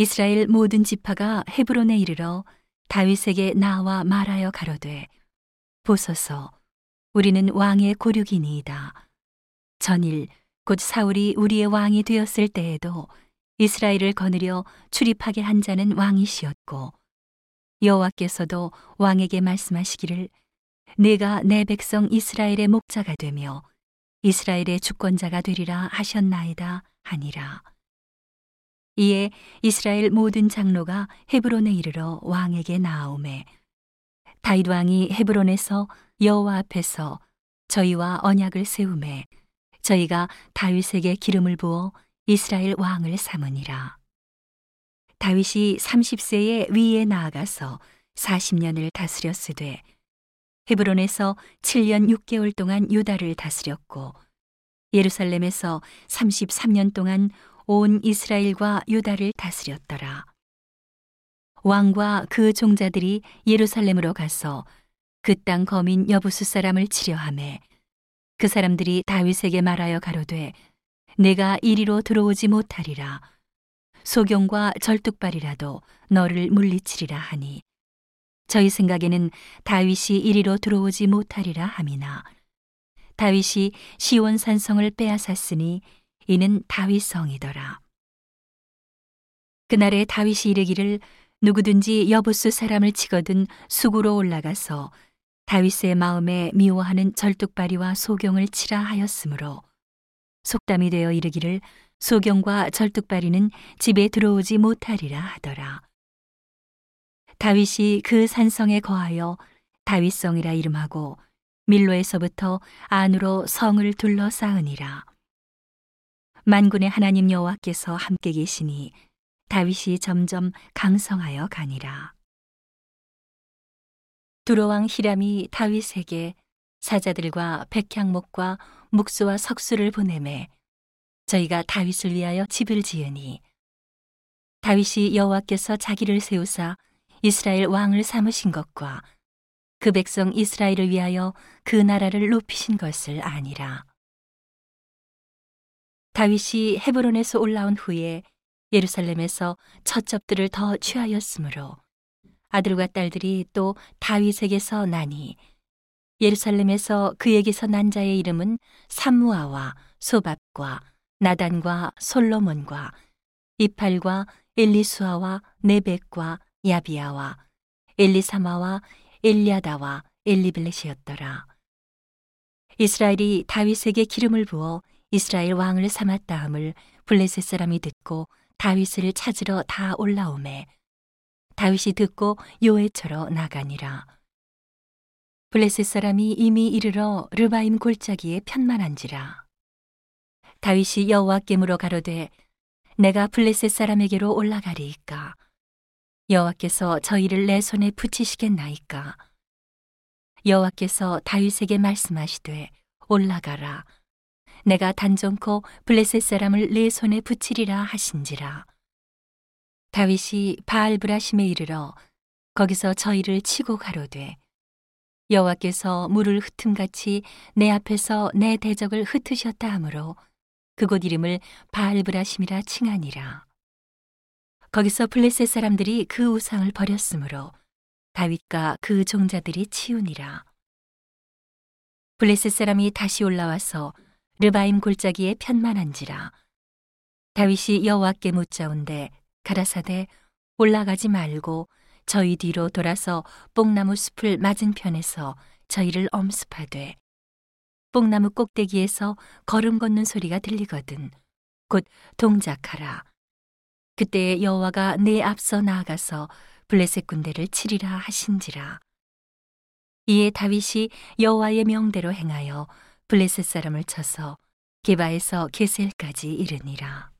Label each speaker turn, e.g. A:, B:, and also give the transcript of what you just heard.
A: 이스라엘 모든 지파가 헤브론에 이르러 다윗에게 나와 말하여 가로되 보소서 우리는 왕의 고륙이니이다 전일 곧 사울이 우리의 왕이 되었을 때에도 이스라엘을 거느려 출입하게 한 자는 왕이시었고 여호와께서도 왕에게 말씀하시기를 내가 내 백성 이스라엘의 목자가 되며 이스라엘의 주권자가 되리라 하셨나이다 하니라. 이에 이스라엘 모든 장로가 헤브론에 이르러 왕에게 나아오매 다윗 왕이 헤브론에서 여호와 앞에서 저희와 언약을 세우매 저희가 다윗에게 기름을 부어 이스라엘 왕을 삼으니라. 다윗이 30세에 위에 나아가서 40년을 다스렸으되 헤브론에서 7년 6개월 동안 유다를 다스렸고 예루살렘에서 33년 동안 온 이스라엘과 유다를 다스렸더라. 왕과 그 종자들이 예루살렘으로 가서 그 땅 거민 여부수 사람을 치려하매 그 사람들이 다윗에게 말하여 가로되 내가 이리로 들어오지 못하리라 소경과 절뚝발이라도 너를 물리치리라 하니 저희 생각에는 다윗이 이리로 들어오지 못하리라 함이나 다윗이 시온 산성을 빼앗았으니 이는 다윗성이더라. 그날에 다윗이 이르기를 누구든지 여부수 사람을 치거든 수구로 올라가서 다윗의 마음에 미워하는 절뚝발이와 소경을 치라 하였으므로 속담이 되어 이르기를 소경과 절뚝발이는 집에 들어오지 못하리라 하더라. 다윗이 그 산성에 거하여 다윗성이라 이름하고 밀로에서부터 안으로 성을 둘러 쌓으니라. 만군의 하나님 여호와께서 함께 계시니 다윗이 점점 강성하여 가니라. 두로왕 히람이 다윗에게 사자들과 백향목과 묵수와 석수를 보내매 저희가 다윗을 위하여 집을 지으니 다윗이 여호와께서 자기를 세우사 이스라엘 왕을 삼으신 것과 그 백성 이스라엘을 위하여 그 나라를 높이신 것을 아니라. 다윗이 헤브론에서 올라온 후에 예루살렘에서 첫접들을 더 취하였으므로 아들과 딸들이 또 다윗에게서 나니 예루살렘에서 그에게서 난 자의 이름은 삼무아와 소밥과 나단과 솔로몬과 이팔과 엘리수아와 네벡과 야비아와 엘리사마와 엘리아다와 엘리블렛이었더라. 이스라엘이 다윗에게 기름을 부어 이스라엘 왕을 삼았다 함을 블레셋 사람이 듣고 다윗을 찾으러 다 올라오매 다윗이 듣고 요에처러 나가니라. 블레셋 사람이 이미 이르러 르바임 골짜기에 편만한지라. 다윗이 여호와께 물어 가로되 내가 블레셋 사람에게로 올라가리이까? 여호와께서 저희를 내 손에 붙이시겠나이까? 여호와께서 다윗에게 말씀하시되 올라가라 내가 단정코 블레셋 사람을 내 손에 붙이리라 하신지라. 다윗이 바알브라심에 이르러 거기서 저희를 치고 가로되 여호와께서 물을 흩음같이 내 앞에서 내 대적을 흩으셨다 하므로 그곳 이름을 바알브라심이라 칭하니라. 거기서 블레셋 사람들이 그 우상을 버렸으므로 다윗과 그 종자들이 치우니라. 블레셋 사람이 다시 올라와서 르바임 골짜기에 편만한지라. 다윗이 여호와께 묻자온데 가라사대 올라가지 말고 저희 뒤로 돌아서 뽕나무 숲을 맞은편에서 저희를 엄습하되. 뽕나무 꼭대기에서 걸음 걷는 소리가 들리거든. 곧 동작하라. 그때 여호와가 내 앞서 나아가서 블레셋 군대를 치리라 하신지라. 이에 다윗이 여호와의 명대로 행하여 블레셋 사람을 쳐서 게바에서 게셀까지 이르니라.